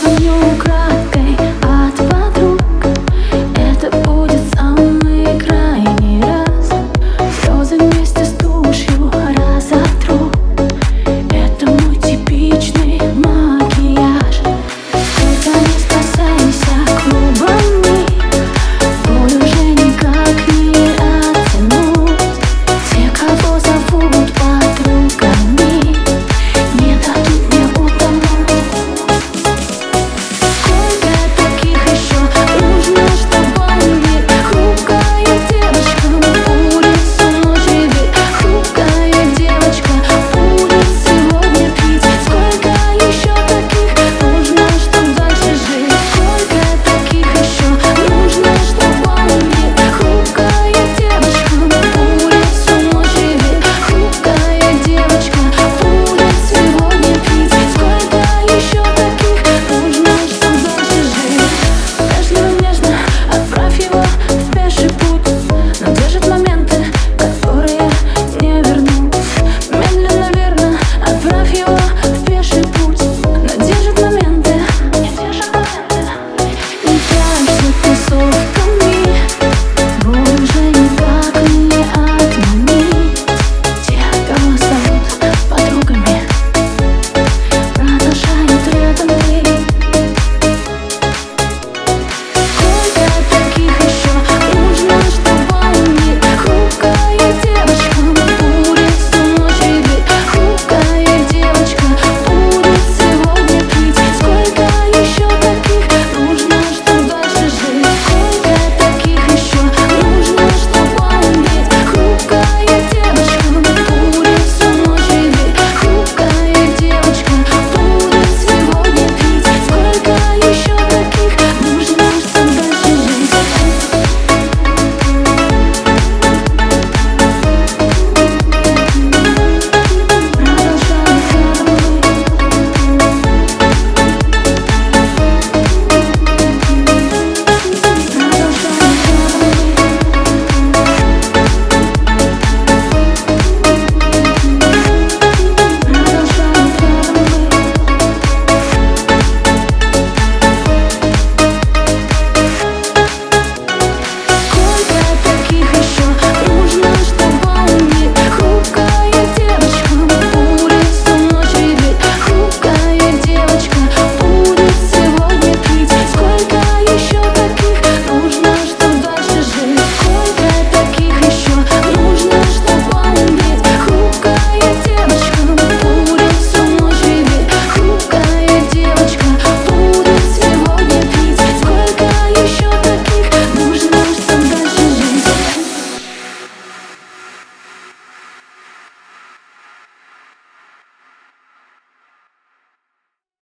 曾有